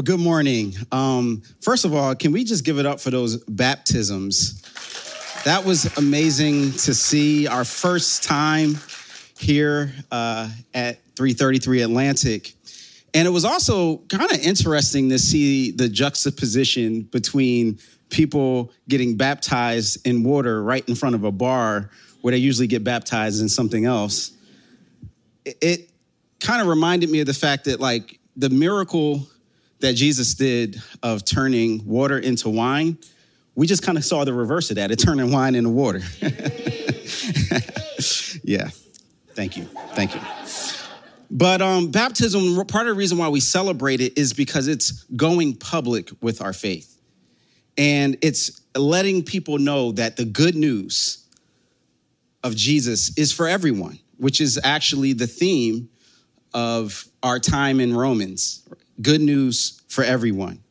Well, good morning. Um, first of all, can we just give it up for those baptisms? That was amazing to see our first time here uh, at 333 Atlantic. And it was also kind of interesting to see the juxtaposition between people getting baptized in water right in front of a bar where they usually get baptized in something else. It, it kind of reminded me of the fact that, like, the miracle that Jesus did of turning water into wine we just kind of saw the reverse of that. It turning wine into water. yeah. Thank you. Thank you. But um, baptism, part of the reason why we celebrate it is because it's going public with our faith. And it's letting people know that the good news of Jesus is for everyone, which is actually the theme of our time in Romans. Good news for everyone.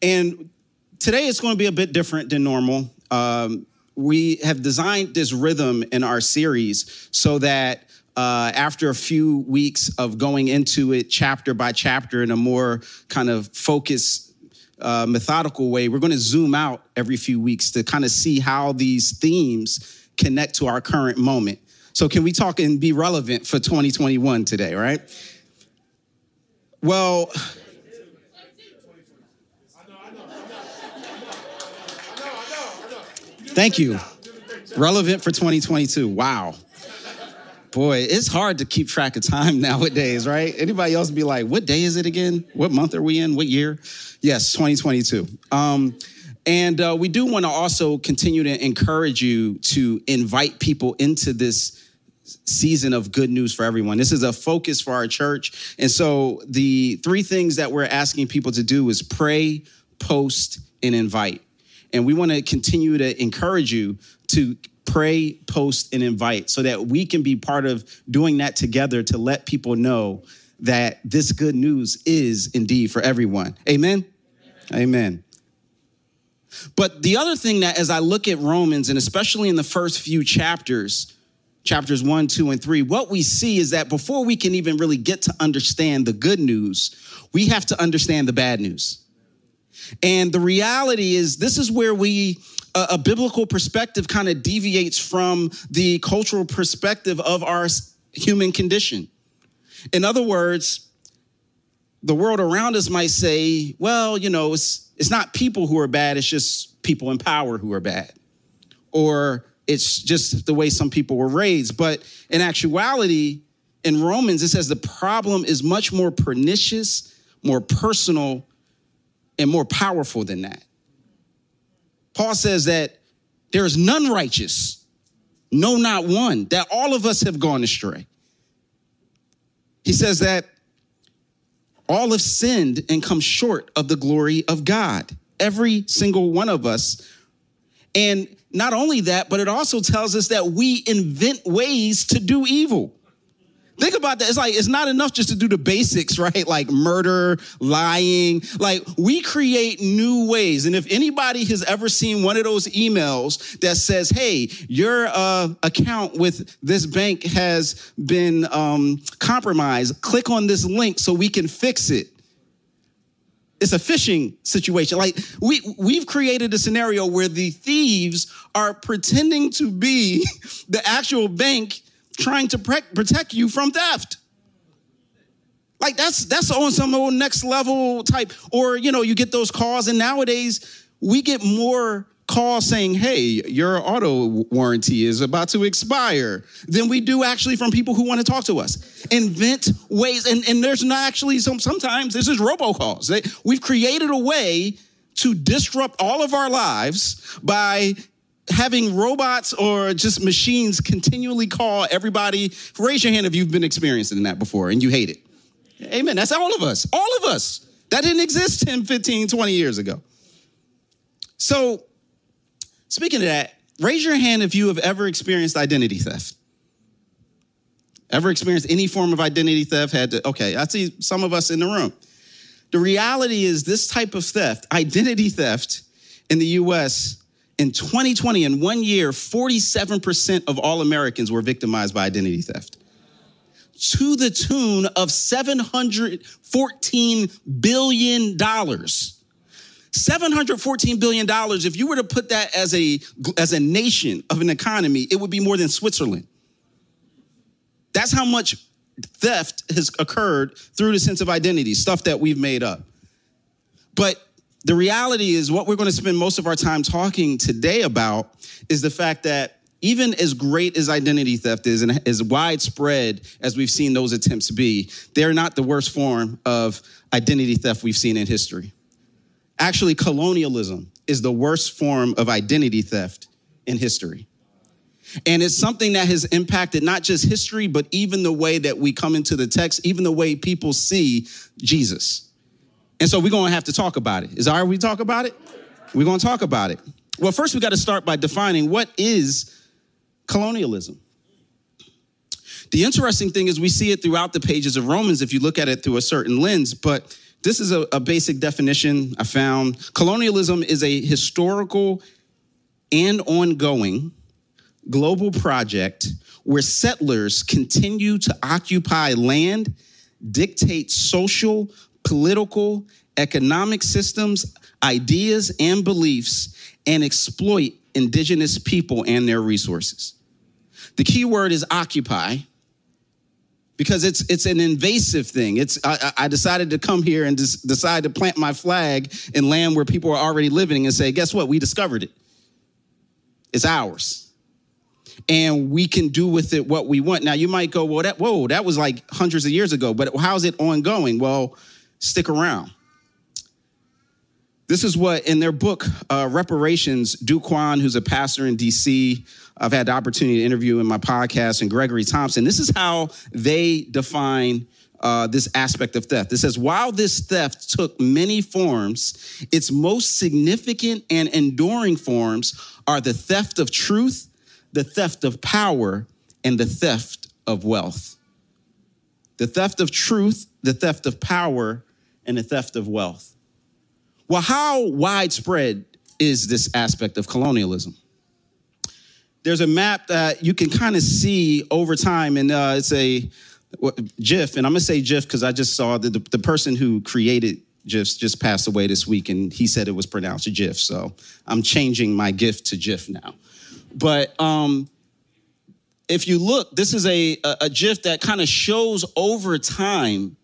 And today it's going to be a bit different than normal. Um, we have designed this rhythm in our series so that uh, after a few weeks of going into it chapter by chapter in a more kind of focused, uh, methodical way, we're going to zoom out every few weeks to kind of see how these themes connect to our current moment. So, can we talk and be relevant for 2021 today, right? Well, Thank you. Relevant for 2022. Wow. Boy, it's hard to keep track of time nowadays, right? Anybody else be like, what day is it again? What month are we in? What year? Yes, 2022. Um, and uh, we do want to also continue to encourage you to invite people into this season of good news for everyone. This is a focus for our church. And so the three things that we're asking people to do is pray, post, and invite. And we want to continue to encourage you to pray, post, and invite so that we can be part of doing that together to let people know that this good news is indeed for everyone. Amen? Amen. Amen. But the other thing that, as I look at Romans, and especially in the first few chapters, chapters one, two, and three, what we see is that before we can even really get to understand the good news, we have to understand the bad news. And the reality is, this is where we, a, a biblical perspective kind of deviates from the cultural perspective of our human condition. In other words, the world around us might say, well, you know, it's, it's not people who are bad, it's just people in power who are bad. Or it's just the way some people were raised. But in actuality, in Romans, it says the problem is much more pernicious, more personal, and more powerful than that. Paul says that there is none righteous, no, not one, that all of us have gone astray. He says that all have sinned and come short of the glory of God, every single one of us. And not only that, but it also tells us that we invent ways to do evil. Think about that. It's like, it's not enough just to do the basics, right? Like murder, lying. Like, we create new ways. And if anybody has ever seen one of those emails that says, hey, your uh, account with this bank has been um, compromised, click on this link so we can fix it. It's a phishing situation. Like we we've created a scenario where the thieves are pretending to be the actual bank trying to protect you from theft. Like that's that's on some old next level type. Or you know, you get those calls, and nowadays we get more calls saying, "Hey, your auto warranty is about to expire," than we do actually from people who want to talk to us. Invent ways, and, and there's not actually some. Sometimes this is robocalls. We've created a way to disrupt all of our lives by having robots or just machines continually call everybody, raise your hand if you've been experiencing that before and you hate it. Amen. That's all of us. All of us. That didn't exist 10, 15, 20 years ago. So Speaking of that, raise your hand if you have ever experienced identity theft. Ever experienced any form of identity theft? Had to, okay, I see some of us in the room. The reality is, this type of theft, identity theft in the US, in 2020, in one year, 47% of all Americans were victimized by identity theft to the tune of $714 billion. $714 billion, if you were to put that as a, as a nation of an economy, it would be more than Switzerland. That's how much theft has occurred through the sense of identity, stuff that we've made up. But the reality is, what we're going to spend most of our time talking today about is the fact that even as great as identity theft is and as widespread as we've seen those attempts be, they're not the worst form of identity theft we've seen in history. Actually, colonialism is the worst form of identity theft in history. And it's something that has impacted not just history, but even the way that we come into the text, even the way people see Jesus. And so we're going to have to talk about it. Is that all right we talk about it? We're going to talk about it. Well, first we got to start by defining what is colonialism. The interesting thing is we see it throughout the pages of Romans if you look at it through a certain lens, but this is a, a basic definition I found. Colonialism is a historical and ongoing global project where settlers continue to occupy land, dictate social, political, economic systems, ideas, and beliefs, and exploit indigenous people and their resources. The key word is occupy because it's it's an invasive thing. It's I, I decided to come here and des- decide to plant my flag in land where people are already living and say, guess what? We discovered it. It's ours and we can do with it what we want. Now you might go, well, that whoa, that was like hundreds of years ago, but how's it ongoing? Well, stick around. This is what in their book, uh, Reparations, Kwon, who's a pastor in DC, I've had the opportunity to interview in my podcast, and Gregory Thompson. This is how they define uh, this aspect of theft. It says, while this theft took many forms, its most significant and enduring forms are the theft of truth, the theft of power, and the theft of wealth. The theft of truth, the theft of power, and the theft of wealth. Well, how widespread is this aspect of colonialism? There's a map that you can kind of see over time, and uh, it's a GIF, and I'm gonna say GIF because I just saw that the, the person who created GIFs just passed away this week, and he said it was pronounced GIF, so I'm changing my GIF to GIF now. But um, if you look, this is a, a, a GIF that kind of shows over time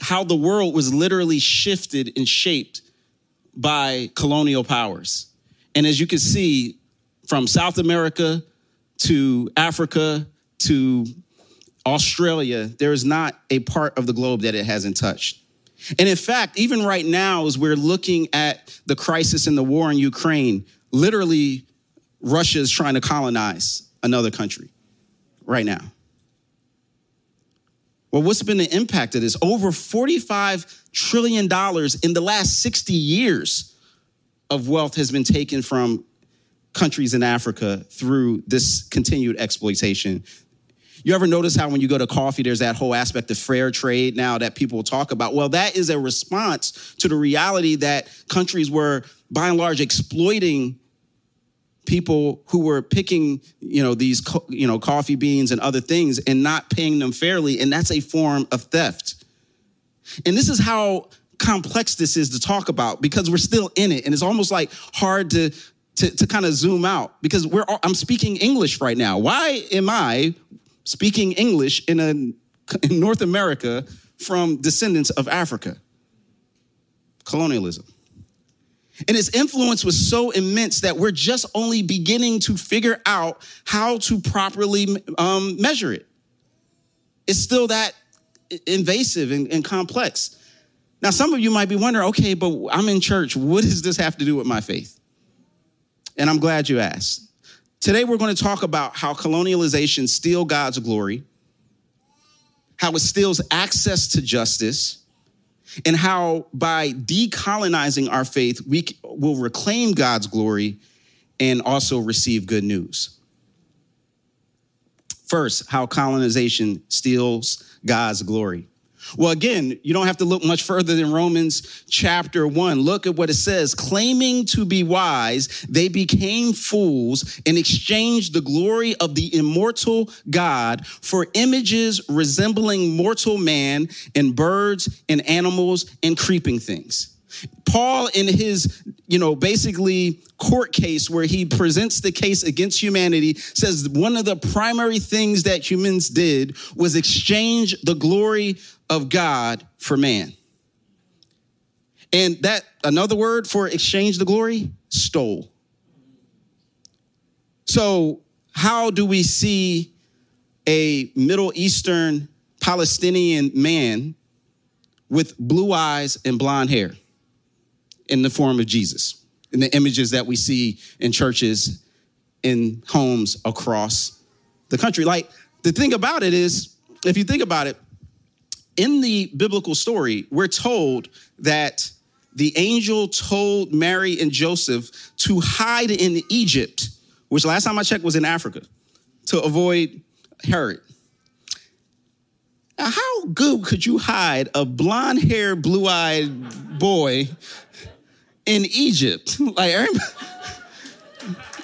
how the world was literally shifted and shaped by colonial powers. And as you can see, from South America to Africa to Australia, there is not a part of the globe that it hasn't touched. And in fact, even right now, as we're looking at the crisis and the war in Ukraine, literally, Russia is trying to colonize another country right now. Well, what's been the impact of this? Over $45 trillion in the last 60 years of wealth has been taken from countries in Africa through this continued exploitation. You ever notice how when you go to coffee, there's that whole aspect of fair trade now that people talk about? Well, that is a response to the reality that countries were, by and large, exploiting people who were picking, you know, these, you know, coffee beans and other things and not paying them fairly. And that's a form of theft. And this is how complex this is to talk about because we're still in it. And it's almost like hard to, to, to kind of zoom out because we're, all, I'm speaking English right now. Why am I speaking English in, a, in North America from descendants of Africa? Colonialism. And its influence was so immense that we're just only beginning to figure out how to properly um, measure it. It's still that invasive and, and complex. Now, some of you might be wondering, okay, but I'm in church. What does this have to do with my faith? And I'm glad you asked. Today, we're going to talk about how colonialization steals God's glory, how it steals access to justice, and how by decolonizing our faith, we will reclaim God's glory and also receive good news. First, how colonization steals God's glory. Well, again, you don't have to look much further than Romans chapter one. Look at what it says. Claiming to be wise, they became fools and exchanged the glory of the immortal God for images resembling mortal man and birds and animals and creeping things. Paul, in his, you know, basically court case where he presents the case against humanity, says one of the primary things that humans did was exchange the glory of God for man. And that, another word for exchange the glory, stole. So, how do we see a Middle Eastern Palestinian man with blue eyes and blonde hair in the form of Jesus? In the images that we see in churches, in homes across the country. Like, the thing about it is, if you think about it, in the biblical story, we're told that the angel told Mary and Joseph to hide in Egypt, which last time I checked was in Africa, to avoid Herod. Now, how good could you hide a blonde haired, blue eyed boy in Egypt? Like,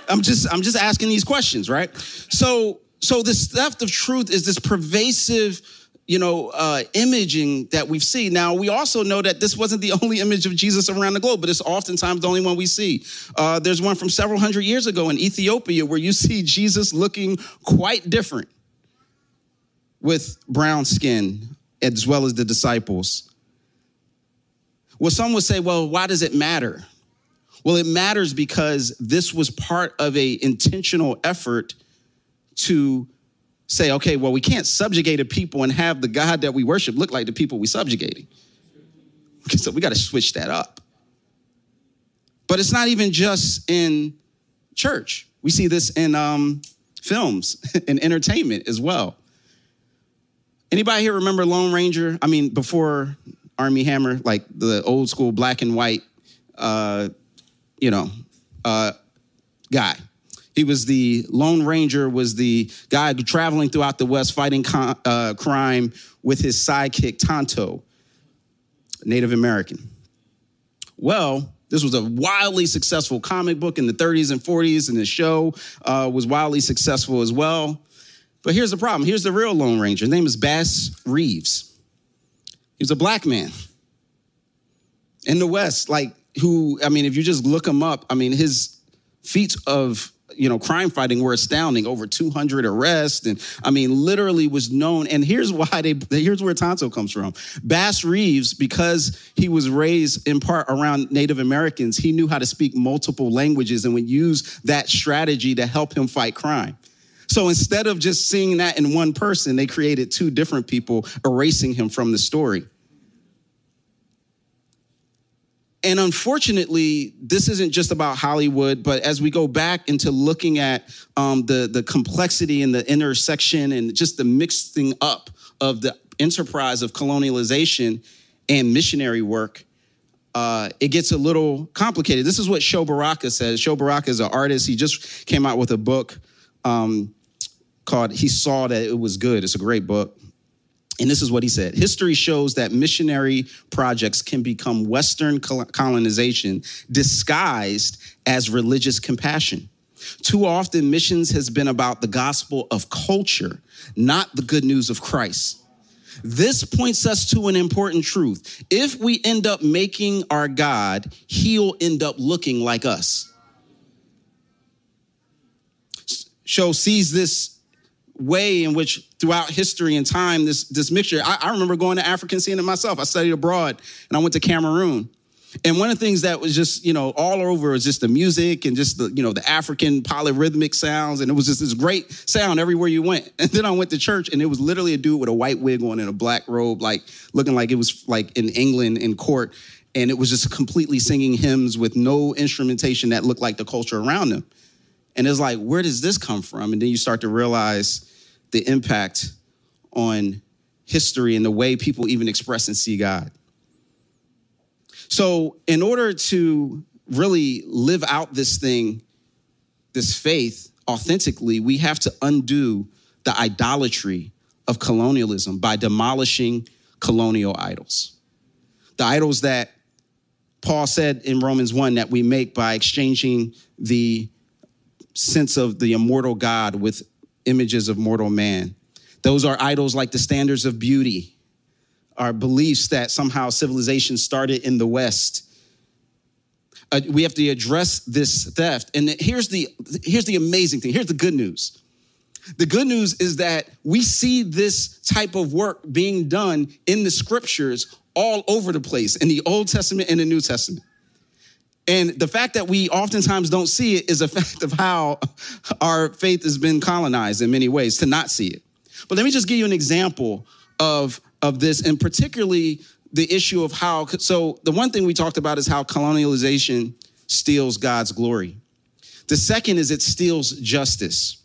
I'm just, I'm just asking these questions, right? So, so this theft of truth is this pervasive you know, uh, imaging that we've seen. Now, we also know that this wasn't the only image of Jesus around the globe, but it's oftentimes the only one we see. Uh, there's one from several hundred years ago in Ethiopia where you see Jesus looking quite different with brown skin, as well as the disciples. Well, some would say, well, why does it matter? Well, it matters because this was part of a intentional effort to say, okay, well, we can't subjugate a people and have the God that we worship look like the people we subjugating. So we got to switch that up. But it's not even just in church. We see this in um, films and entertainment as well. Anybody here remember Lone Ranger? I mean, before Armie Hammer, like the old school black and white, uh, you know, uh, guy. He was the Lone Ranger, was the guy traveling throughout the West fighting uh, crime with his sidekick Tonto, Native American. Well, this was a wildly successful comic book in the 30s and 40s, and the show uh, was wildly successful as well. But here's the problem. Here's the real Lone Ranger. His name is Bass Reeves. He was a black man in the West, like who, I mean, if you just look him up, I mean, his feats of you know, crime fighting were astounding. Over 200 arrests, and I mean, literally was known. And here's why they. Here's where Tonto comes from. Bass Reeves, because he was raised in part around Native Americans, he knew how to speak multiple languages and would use that strategy to help him fight crime. So instead of just seeing that in one person, they created two different people, erasing him from the story. And unfortunately, this isn't just about Hollywood, but as we go back into looking at um, the, the complexity and the intersection and just the mixing up of the enterprise of colonialization and missionary work, uh, it gets a little complicated. This is what Sho Baraka says. Sho Baraka is an artist. He just came out with a book um, called He Saw That It Was Good. It's a great book. And this is what he said History shows that missionary projects can become Western colonization disguised as religious compassion. Too often, missions has been about the gospel of culture, not the good news of Christ. This points us to an important truth. If we end up making our God, he'll end up looking like us. Sho sees this way in which throughout history and time this this mixture I, I, remember going to african seeing it myself. I studied abroad and i went to cameroon. And one of the things that was just you know all over was just the music and just the you know the african polyrhythmic sounds. And it was just this great sound everywhere you went. And then i went to church and it was literally a dude with a white wig on and a black robe like looking like it was like in england in court. And it was just completely singing hymns with no instrumentation that looked like the culture around them. And it's like where does this come from? And then you start to realize the impact on history and the way people even express and see God. So, in order to really live out this thing, this faith authentically, we have to undo the idolatry of colonialism by demolishing colonial idols. The idols that Paul said in Romans 1 that we make by exchanging the sense of the immortal God with images of mortal man. Those are idols like the standards of beauty, our beliefs that somehow civilization started in the West. Uh, we have to address this theft. And here's the, here's the amazing thing. Here's the good news. The good news is that we see this type of work being done in the scriptures all over the place in the Old Testament and the New Testament. And the fact that we oftentimes don't see it is a fact of how our faith has been colonized in many ways to not see it. But let me just give you an example of, of this, and particularly the issue of how. So, the one thing we talked about is how colonialization steals God's glory. The second is it steals justice.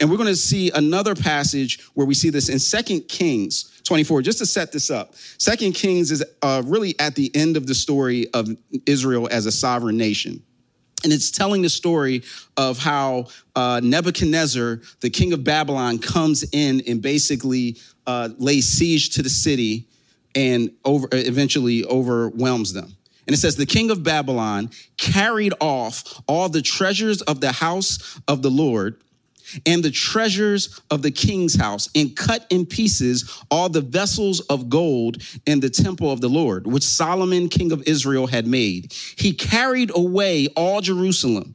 And we're going to see another passage where we see this in Second Kings 24, just to set this up. Second Kings is uh, really at the end of the story of Israel as a sovereign nation. And it's telling the story of how uh, Nebuchadnezzar, the king of Babylon, comes in and basically uh, lays siege to the city and over, eventually overwhelms them. And it says, The king of Babylon carried off all the treasures of the house of the Lord and the treasures of the king's house and cut in pieces all the vessels of gold in the temple of the Lord, which Solomon, king of Israel, had made. He carried away all Jerusalem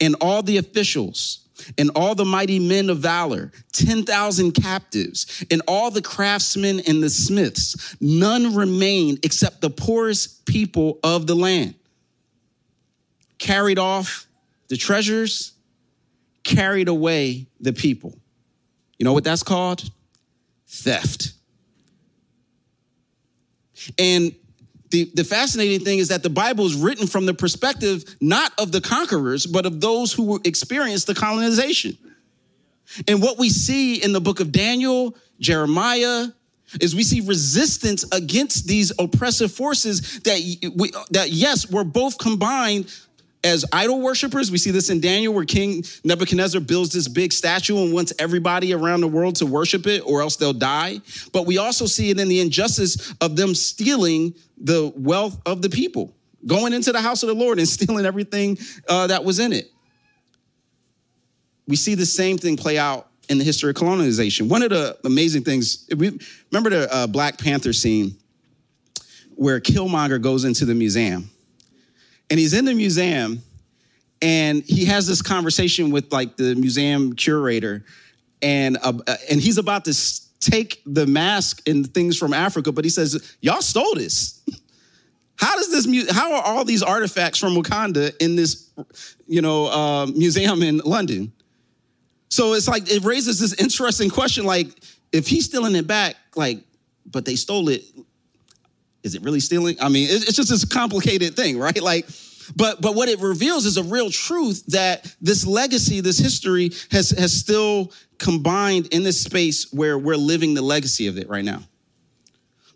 and all the officials and all the mighty men of valor, 10,000 captives, and all the craftsmen and the smiths. None remained except the poorest people of the land. Carried off the treasures carried away the people. You know what that's called? Theft. And the, the fascinating thing is that the Bible is written from the perspective not of the conquerors, but of those who experienced the colonization. And what we see in the book of Daniel, Jeremiah, is we see resistance against these oppressive forces that we, that yes, were both combined as idol worshippers. We see this in Daniel, where King Nebuchadnezzar builds this big statue and wants everybody around the world to worship it, or else they'll die. But we also see it in the injustice of them stealing the wealth of the people, going into the house of the Lord and stealing everything uh, that was in it. We see the same thing play out in the history of colonization. One of the amazing things, we remember the uh, Black Panther scene where Killmonger goes into the museum and he's in the museum and he has this conversation with like the museum curator and uh, and he's about to take the mask and things from Africa but he says y'all stole this. How does this mu- how are all these artifacts from Wakanda in this you know uh, museum in London? So it's like it raises this interesting question like if he's stealing it back like but they stole it is it really stealing? I mean, it's just this complicated thing, right? Like, but but what it reveals is a real truth that this legacy, this history has has still combined in this space where we're living the legacy of it right now.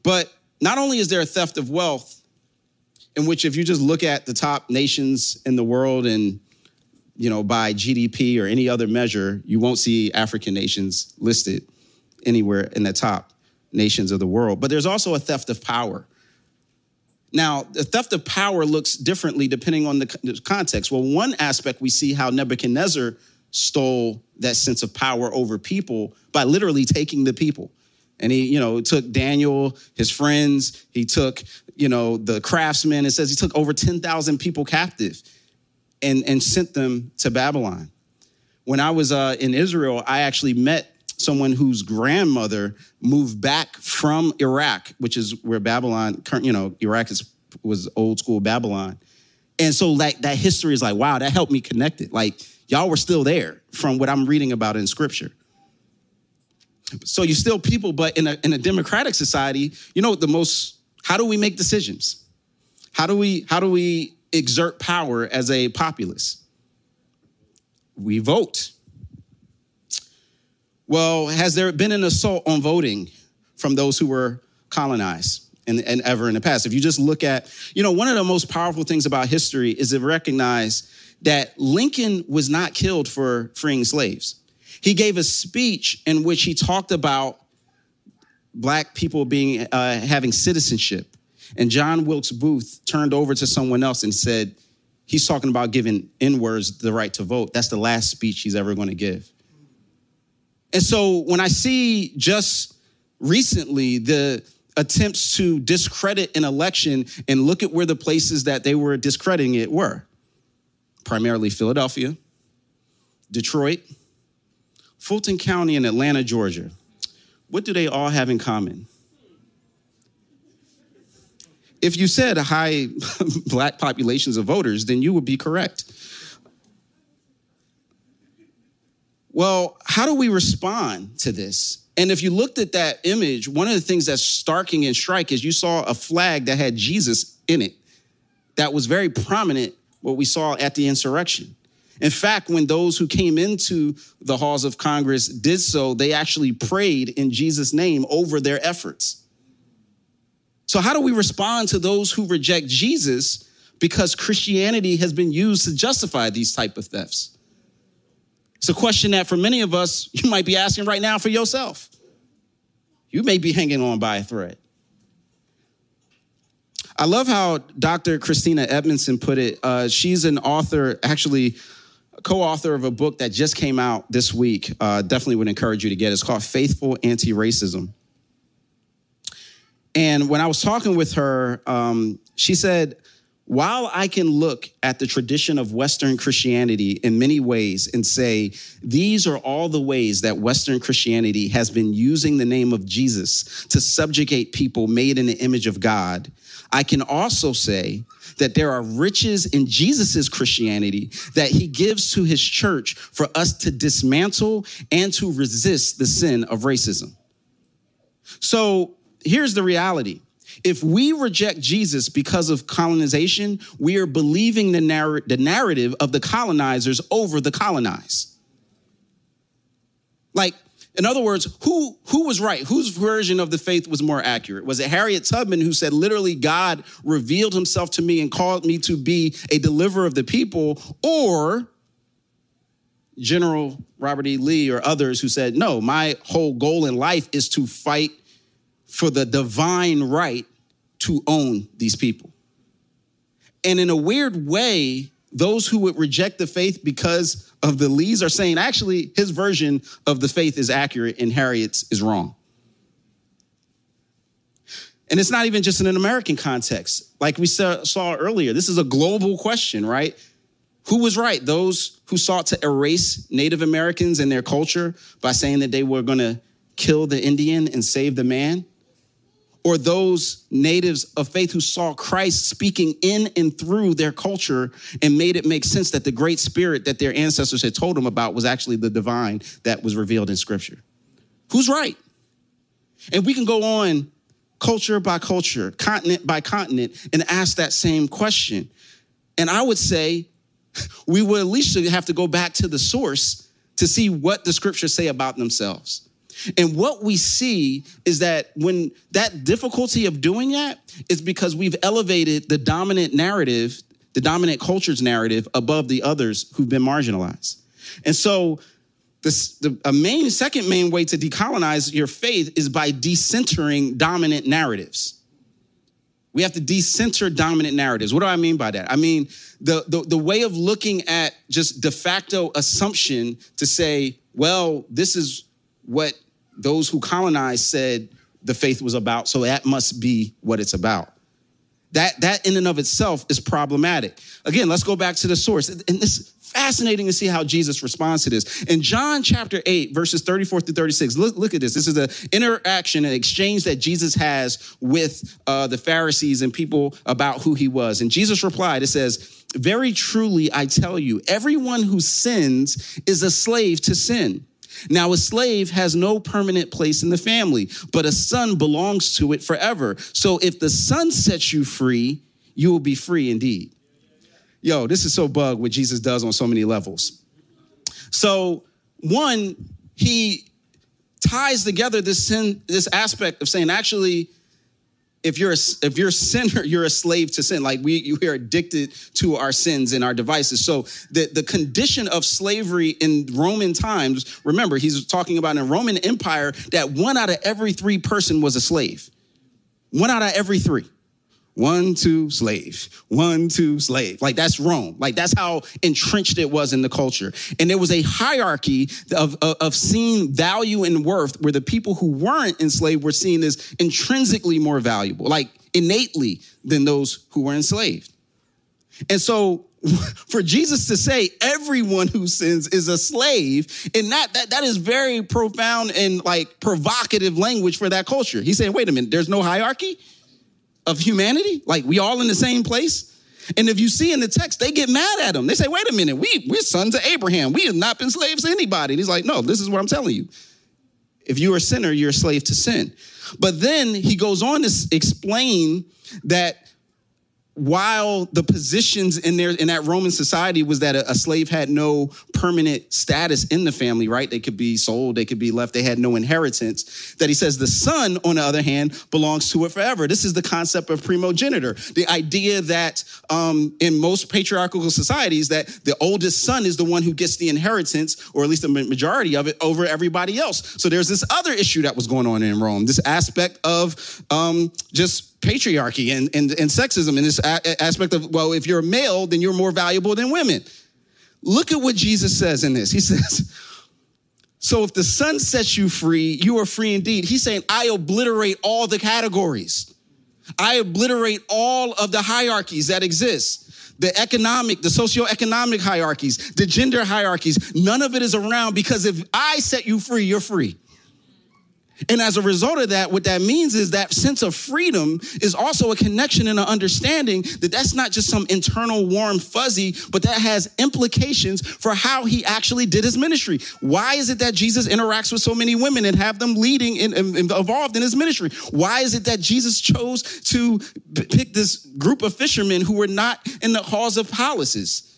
But not only is there a theft of wealth, in which if you just look at the top nations in the world and you know by GDP or any other measure, you won't see African nations listed anywhere in the top nations of the world. But there's also a theft of power. Now, the theft of power looks differently depending on the context. Well, one aspect we see how Nebuchadnezzar stole that sense of power over people by literally taking the people. And he, you know, took Daniel, his friends, he took, you know, the craftsmen. It says he took over 10,000 people captive and, and sent them to Babylon. When I was uh, in Israel, I actually met someone whose grandmother moved back from Iraq, which is where Babylon, you know, Iraq is, was old school Babylon. And so like that history is like, wow, that helped me connect it. Like y'all were still there from what I'm reading about in scripture. So you're still people, but in a, in a democratic society, you know, the most, how do we make decisions? How do we, how do we exert power as a populace? We vote. Well, has there been an assault on voting from those who were colonized? and, and ever in the past. If you just look at, you know, one of the most powerful things about history is to recognize that Lincoln was not killed for freeing slaves. He gave a speech in which he talked about black people being uh, having citizenship. And John Wilkes Booth turned over to someone else and said, he's talking about giving N-words the right to vote. That's the last speech he's ever going to give. And so when I see just recently the attempts to discredit an election and look at where the places that they were discrediting it were primarily Philadelphia, Detroit, Fulton County, and Atlanta, Georgia. What do they all have in common? If you said high black populations of voters, then you would be correct. Well, how do we respond to this? And if you looked at that image, one of the things that's starking and strike is you saw a flag that had Jesus in it that was very prominent, what we saw at the insurrection. In fact, when those who came into the halls of Congress did so, they actually prayed in Jesus' name over their efforts. So, how do we respond to those who reject Jesus because Christianity has been used to justify these type of thefts? It's a question that for many of us, you might be asking right now for yourself. You may be hanging on by a thread. I love how Dr. Christina Edmondson put it. Uh, she's an author, actually, co author of a book that just came out this week. Uh, definitely would encourage you to get it. It's called Faithful Anti Racism. And when I was talking with her, um, she said, while I can look at the tradition of Western Christianity in many ways and say, these are all the ways that Western Christianity has been using the name of Jesus to subjugate people made in the image of God, I can also say that there are riches in Jesus's Christianity that he gives to his church for us to dismantle and to resist the sin of racism. So here's the reality if we reject Jesus because of colonization, we are believing the, narr- the narrative of the colonizers over the colonized. Like, in other words, who, who was right? Whose version of the faith was more accurate? Was it Harriet Tubman who said, literally, God revealed himself to me and called me to be a deliverer of the people? Or General Robert E. Lee or others who said, no, my whole goal in life is to fight for the divine right to own these people. And in a weird way, those who would reject the faith because of the Lees are saying actually his version of the faith is accurate and Harriet's is wrong. And it's not even just in an American context. Like we saw earlier, this is a global question, right? Who was right? Those who sought to erase Native Americans and their culture by saying that they were going to kill the Indian and save the man? Or those natives of faith who saw Christ speaking in and through their culture and made it make sense that the great spirit that their ancestors had told them about was actually the divine that was revealed in scripture. Who's right? And we can go on culture by culture, continent by continent, and ask that same question. And I would say we would at least have to go back to the source to see what the scriptures say about themselves. And what we see is that when that difficulty of doing that is because we've elevated the dominant narrative, the dominant culture's narrative above the others who've been marginalized. And so this, the a main second main way to decolonize your faith is by decentering dominant narratives. We have to decenter dominant narratives. What do I mean by that? I mean the, the, the way of looking at just de facto assumption to say, well, this is what those who colonized said the faith was about, so that must be what it's about. That, that in and of itself is problematic. Again, let's go back to the source. And it's fascinating to see how Jesus responds to this. In John chapter 8, verses 34 through 36, look, look at this. This is the interaction and exchange that Jesus has with uh, the Pharisees and people about who he was. And Jesus replied, it says, Very truly, I tell you, everyone who sins is a slave to sin. Now, a slave has no permanent place in the family, but a son belongs to it forever. So if the son sets you free, you will be free indeed. Yo, this is so bug what Jesus does on so many levels. So, one, he ties together this sin, this aspect of saying, actually, if you're a, if you're a sinner, you're a slave to sin. Like we, we are addicted to our sins and our devices. So the, the condition of slavery in Roman times, remember, he's talking about in Roman Empire that one out of every three person was a slave. One out of every three. One, two, slave. One, two, slave. Like that's Rome. Like that's how entrenched it was in the culture. And there was a hierarchy of, of, of, seeing value and worth where the people who weren't enslaved were seen as intrinsically more valuable, like innately than those who were enslaved. And so for Jesus to say everyone who sins is a slave, and that, that that is very profound and like provocative language for that culture. He's saying, wait a minute, there's no hierarchy of humanity? Like we all in the same place? And if you see in the text, they get mad at him. They say, wait a minute, we, we're sons of Abraham. We have not been slaves to anybody. And he's like, no, this is what I'm telling you. If you're a sinner, you're a slave to sin. But then he goes on to explain that while the positions in there in that Roman society was that a, a, slave had no permanent status in the family, right? They could be sold, they could be left, they had no inheritance. That he says the son, on the other hand, belongs to it forever. This is the concept of primogeniture, the idea that um, in most patriarchal societies that the oldest son is the one who gets the inheritance, or at least the majority of it, over everybody else. So there's this other issue that was going on in Rome, this aspect of um, just patriarchy and, and, and sexism and this a- aspect of, well, if you're a male, then you're more valuable than women. Look at what Jesus says in this. He says, So if the Son sets you free, you are free indeed. He's saying, I obliterate all the categories, I obliterate all of the hierarchies that exist. The economic, the socioeconomic hierarchies, the gender hierarchies, none of it is around because if I set you free, you're free. And as a result of that, what that means is that sense of freedom is also a connection and an understanding that that's not just some internal warm fuzzy, but that has implications for how he actually did his ministry. Why is it that Jesus interacts with so many women and have them leading and involved in his ministry? Why is it that Jesus chose to pick this group of fishermen who were not in the halls of palaces?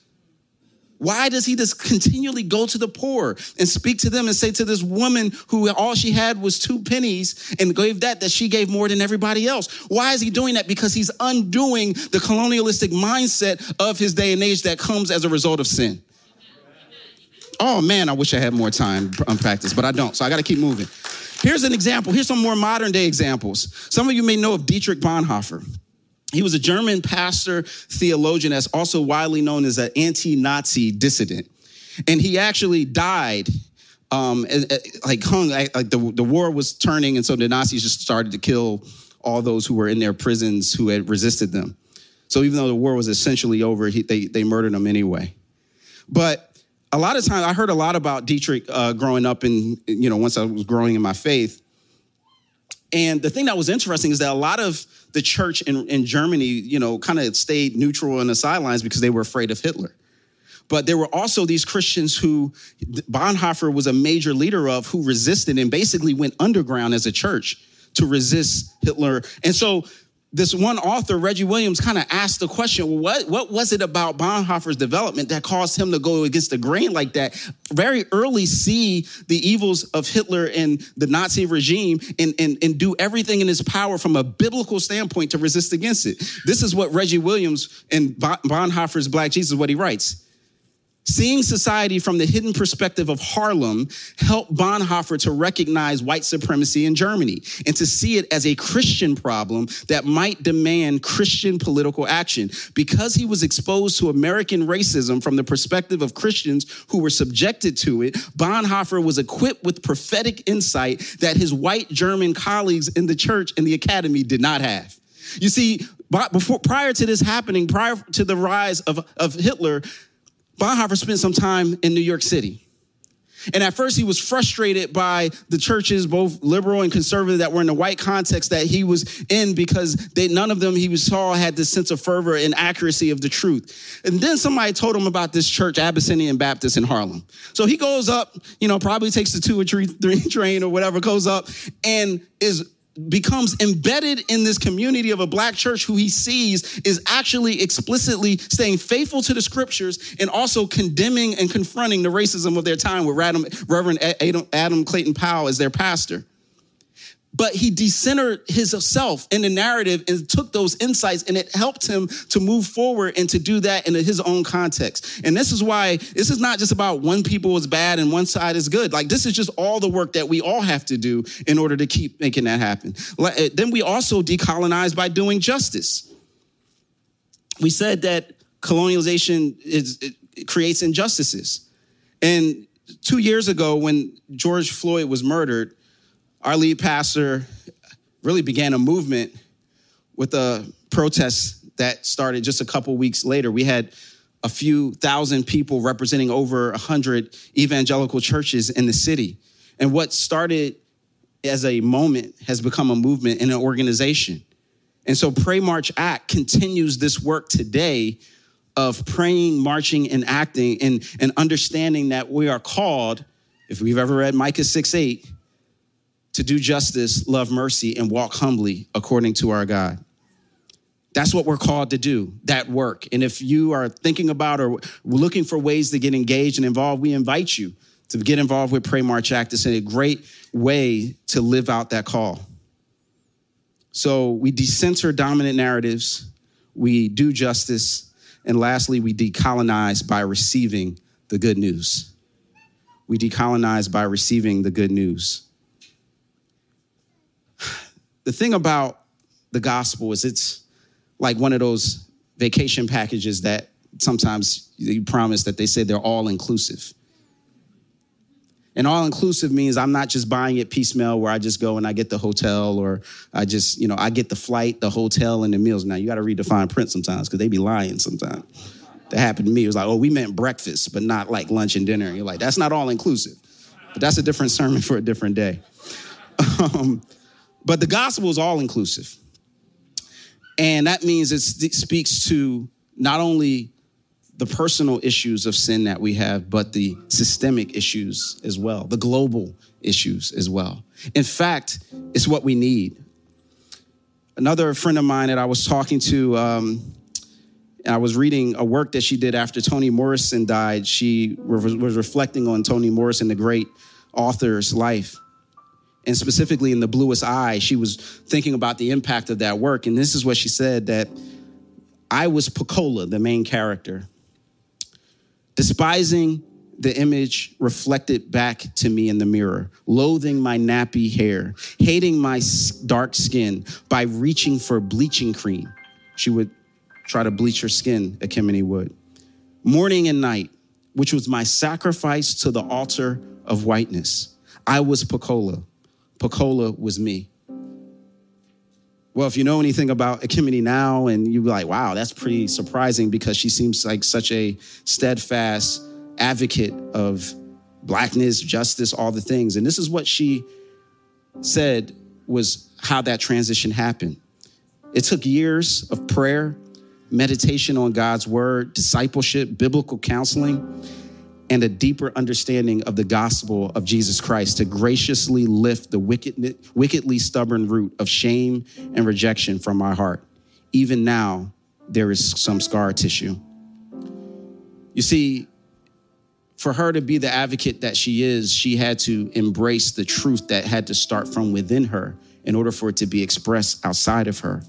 Why does he just continually go to the poor and speak to them and say to this woman who all she had was two pennies and gave that, that she gave more than everybody else? Why is he doing that? Because he's undoing the colonialistic mindset of his day and age that comes as a result of sin. Oh man, I wish I had more time on practice, but I don't. So I got to keep moving. Here's an example. Here's some more modern day examples. Some of you may know of Dietrich Bonhoeffer. He was a German pastor, theologian, that's also widely known as an anti Nazi dissident. And he actually died, um, like hung, like the, the war was turning, and so the Nazis just started to kill all those who were in their prisons who had resisted them. So even though the war was essentially over, he, they, they murdered him anyway. But a lot of times, I heard a lot about Dietrich uh, growing up, and you know, once I was growing in my faith. And the thing that was interesting is that a lot of the church in, in Germany, you know, kind of stayed neutral on the sidelines because they were afraid of Hitler. But there were also these Christians who Bonhoeffer was a major leader of who resisted and basically went underground as a church to resist Hitler. And so this one author, Reggie Williams, kind of asked the question, what, what was it about Bonhoeffer's development that caused him to go against the grain like that? Very early see the evils of Hitler and the Nazi regime and, and, and do everything in his power from a biblical standpoint to resist against it. This is what Reggie Williams in Bonhoeffer's Black Jesus, what he writes. Seeing society from the hidden perspective of Harlem helped Bonhoeffer to recognize white supremacy in Germany and to see it as a Christian problem that might demand Christian political action. Because he was exposed to American racism from the perspective of Christians who were subjected to it, Bonhoeffer was equipped with prophetic insight that his white German colleagues in the church and the academy did not have. You see, before, prior to this happening, prior to the rise of, of Hitler, Bonhoeffer spent some time in New York City. And at first, he was frustrated by the churches, both liberal and conservative, that were in the white context that he was in because they, none of them he saw had this sense of fervor and accuracy of the truth. And then somebody told him about this church, Abyssinian Baptist in Harlem. So he goes up, you know, probably takes the two or three, three train or whatever, goes up and is becomes embedded in this community of a black church who he sees is actually explicitly staying faithful to the scriptures and also condemning and confronting the racism of their time with Reverend Adam, Clayton Powell as their pastor. But he decentered himself in the narrative and took those insights and it helped him to move forward and to do that in his own context. And this is why this is not just about one people is bad and one side is good. Like this is just all the work that we all have to do in order to keep making that happen. Eh, then we also decolonize by doing justice. We said that colonialization is, creates injustices. And two years ago, when George Floyd was murdered, our lead pastor really began a movement with a protest that started just a couple weeks later. We had a few thousand people representing over 100 evangelical churches in the city. And what started as a moment has become a movement and an organization. And so Pray March Act continues this work today of praying, marching, and acting and, and understanding that we are called, if we've ever read Micah 6 8, to do justice, love mercy, and walk humbly according to our God. That's what we're called to do, that work. And if you are thinking about or looking for ways to get engaged and involved, we invite you to get involved with Pray March Act. It's a great way to live out that call. So we decenter dominant narratives, we do justice, and lastly, we decolonize by receiving the good news. We decolonize by receiving the good news the thing about the gospel is it's like one of those vacation packages that sometimes you promise that they say they're all inclusive. And all inclusive means I'm not just buying it piecemeal where I just go and I get the hotel or I just, you know, I get the flight, the hotel, and the meals. Now you got to read the fine print sometimes because they be lying sometimes. That happened to me. It was like, oh, we meant breakfast, but not like lunch and dinner. And you're like, that's not all inclusive. But that's a different sermon for a different day. Um, but the gospel is all inclusive. And that means it speaks to not only the personal issues of sin that we have, but the systemic issues as well, the global issues as well. In fact, it's what we need. Another friend of mine that I was talking to, um, I was reading a work that she did after Toni Morrison died. She was reflecting on Toni Morrison, the great author's life and specifically in the bluest eye she was thinking about the impact of that work. And this is what she said that i was Pecola the main character despising the image reflected back to me in the mirror loathing my nappy hair hating my dark skin by reaching for bleaching cream. She would try to bleach her skin Ekemini would. Morning and night which was my sacrifice to the altar of whiteness. I was Pecola Pecola was me. Well, if you know anything about Ekemini now, and you're like, wow, that's pretty surprising because she seems like such a steadfast advocate of blackness, justice, all the things. And this is what she said was how that transition happened. It took years of prayer, meditation on God's word, discipleship, biblical counseling, and a deeper understanding of the gospel of Jesus Christ to graciously lift the wicked, wickedly stubborn root of shame and rejection from my heart. Even now, there is some scar tissue. You see, for her to be the advocate that she is, she had to embrace the truth that had to start from within her in order for it to be expressed outside of her.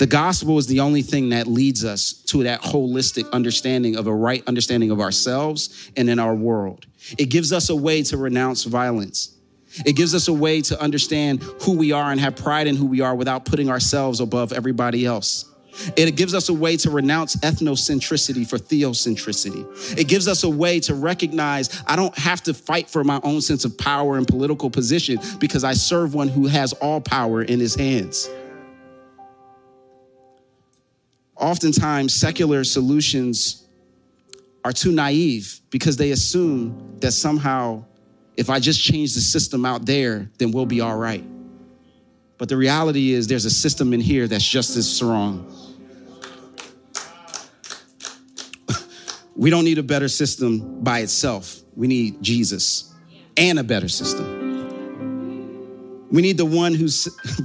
The gospel is the only thing that leads us to that holistic understanding of a right understanding of ourselves and in our world. It gives us a way to renounce violence. It gives us a way to understand who we are and have pride in who we are without putting ourselves above everybody else. It gives us a way to renounce ethnocentricity for theocentricity. It gives us a way to recognize I don't have to fight for my own sense of power and political position because I serve one who has all power in his hands oftentimes secular solutions are too naive because they assume that somehow if I just change the system out there, then we'll be all right. But the reality is there's a system in here that's just as strong. we don't need a better system by itself. We need Jesus and a better system. We need the one who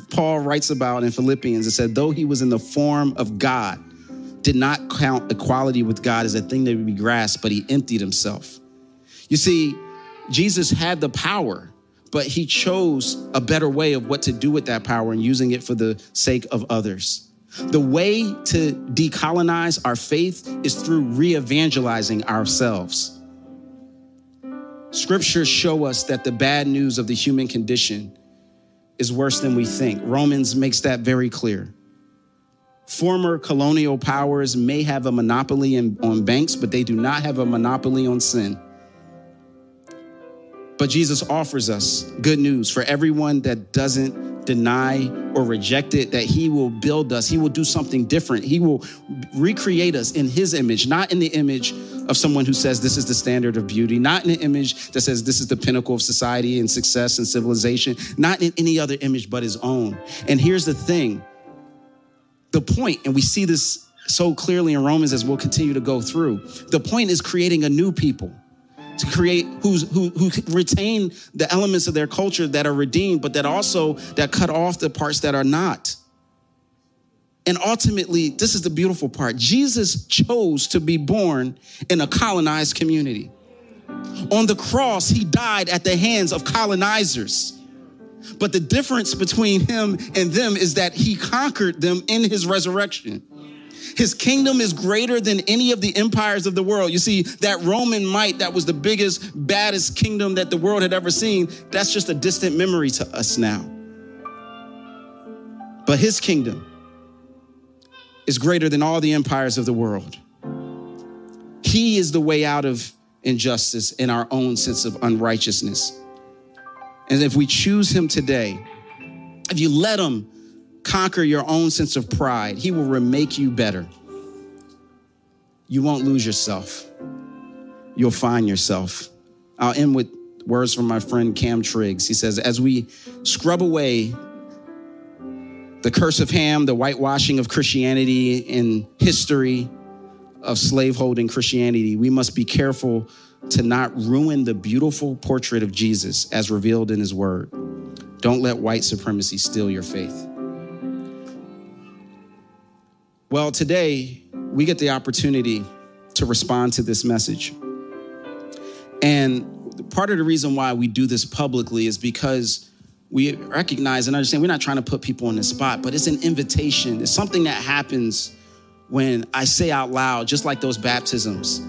Paul writes about in Philippians. It said, though he was in the form of God, did not count equality with God as a thing that would be grasped, but he emptied himself. You see, Jesus had the power, but he chose a better way of what to do with that power and using it for the sake of others. The way to decolonize our faith is through re evangelizing ourselves. Scriptures show us that the bad news of the human condition is worse than we think. Romans makes that very clear. Former colonial powers may have a monopoly in, on banks, but they do not have a monopoly on sin. But Jesus offers us good news for everyone that doesn't deny or reject it, that He will build us. He will do something different. He will recreate us in His image, not in the image of someone who says this is the standard of beauty, not in an image that says this is the pinnacle of society and success and civilization, not in any other image but His own. And here's the thing the point, and we see this so clearly in Romans as we'll continue to go through, the point is creating a new people to create who's, who, who retain the elements of their culture that are redeemed, but that also that cut off the parts that are not. And ultimately, this is the beautiful part. Jesus chose to be born in a colonized community. On the cross, he died at the hands of colonizers. But the difference between him and them is that he conquered them in his resurrection. His kingdom is greater than any of the empires of the world. You see, that Roman might that was the biggest, baddest kingdom that the world had ever seen, that's just a distant memory to us now. But his kingdom is greater than all the empires of the world. He is the way out of injustice in our own sense of unrighteousness. And if we choose him today, if you let him conquer your own sense of pride. He will remake you better. You won't lose yourself. You'll find yourself. I'll end with words from my friend Cam Triggs. He says, As we scrub away the curse of Ham, the whitewashing of Christianity, and history of slaveholding Christianity, we must be careful to not ruin the beautiful portrait of Jesus as revealed in his word. Don't let white supremacy steal your faith. Well, today we get the opportunity to respond to this message. And part of the reason why we do this publicly is because we recognize and understand we're not trying to put people on the spot, but it's an invitation. It's something that happens when I say out loud, just like those baptisms,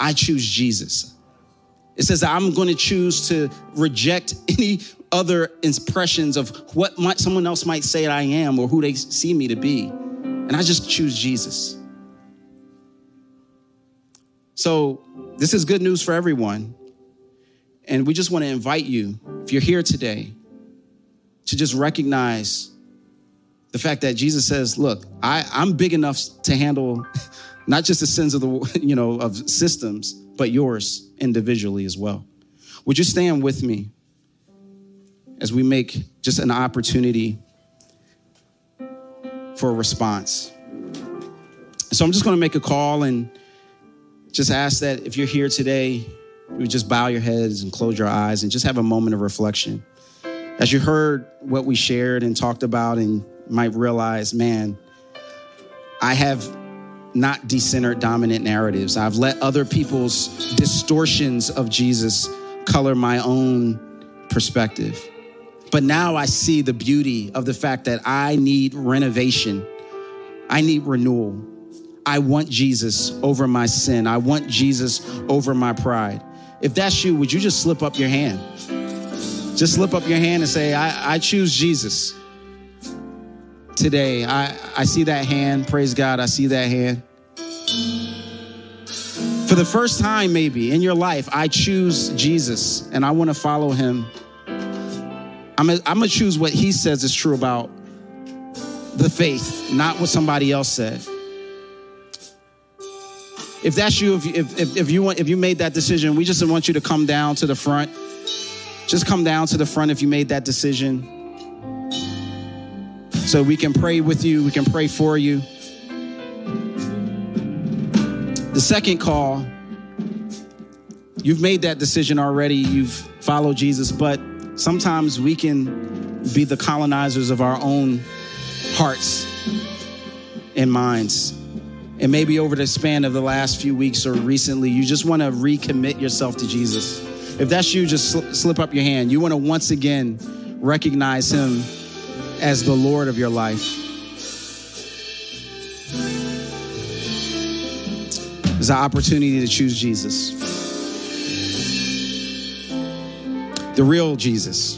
I choose Jesus. It says I'm going to choose to reject any other impressions of what might, someone else might say I am or who they see me to be and I just choose Jesus. So, this is good news for everyone. And we just want to invite you, if you're here today, to just recognize the fact that Jesus says, Look, I, I'm big enough to handle not just the sins of the, you know, of systems, but yours individually as well. Would you stand with me as we make just an opportunity for a response. So I'm just going to make a call and just ask that if you're here today, you just bow your heads and close your eyes and just have a moment of reflection. As you heard what we shared and talked about, and might realize, man, I have not decentered dominant narratives. I've let other people's distortions of Jesus color my own perspective. But now I see the beauty of the fact that I need renovation. I need renewal. I want Jesus over my sin. I want Jesus over my pride. If that's you, would you just slip up your hand? Just slip up your hand and say, I, I choose Jesus today. I, I see that hand. Praise God. I see that hand. For the first time, maybe in your life, I choose Jesus and I want to follow him I'm gonna, I'm gonna choose what he says is true about the faith, not what somebody else said. If that's you, if, if, if you want, if you made that decision, we just want you to come down to the front. Just come down to the front if you made that decision. So we can pray with you, we can pray for you. The second call, you've made that decision already, you've followed Jesus, but sometimes we can be the colonizers of our own hearts and minds. And maybe over the span of the last few weeks or recently, you just want to recommit yourself to Jesus. If that's you, just sl- slip up your hand. You want to once again recognize Him as the Lord of your life. There's an opportunity to choose Jesus. The real Jesus.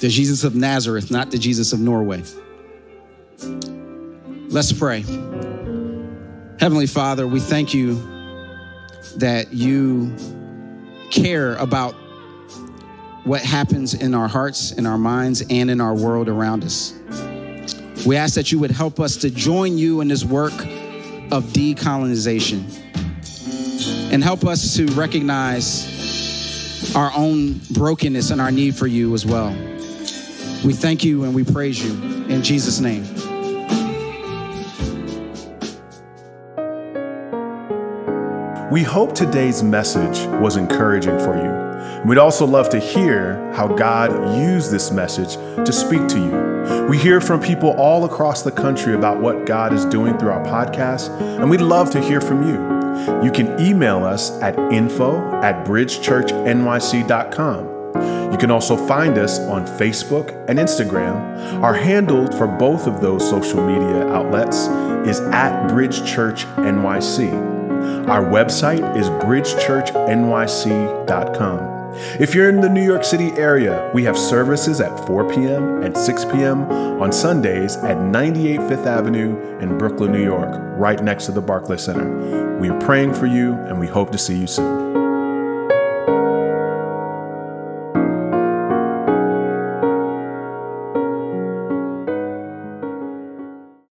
The Jesus of Nazareth, not the Jesus of Norway. Let's pray. Heavenly Father, we thank you that you care about what happens in our hearts, in our minds, and in our world around us. We ask that you would help us to join you in this work of decolonization and help us to recognize our own brokenness and our need for you as well. We thank you and we praise you in Jesus' name. We hope today's message was encouraging for you. We'd also love to hear how God used this message to speak to you. We hear from people all across the country about what God is doing through our podcast, and we'd love to hear from you. You can email us at info at bridgechurchnyc.com. You can also find us on Facebook and Instagram. Our handle for both of those social media outlets is at Bridge Church NYC. Our website is bridgechurchnyc.com. If you're in the New York City area, we have services at 4 p.m. and 6 p.m. on Sundays at 98 Fifth Avenue in Brooklyn, New York, right next to the Barclay Center. We are praying for you and we hope to see you soon.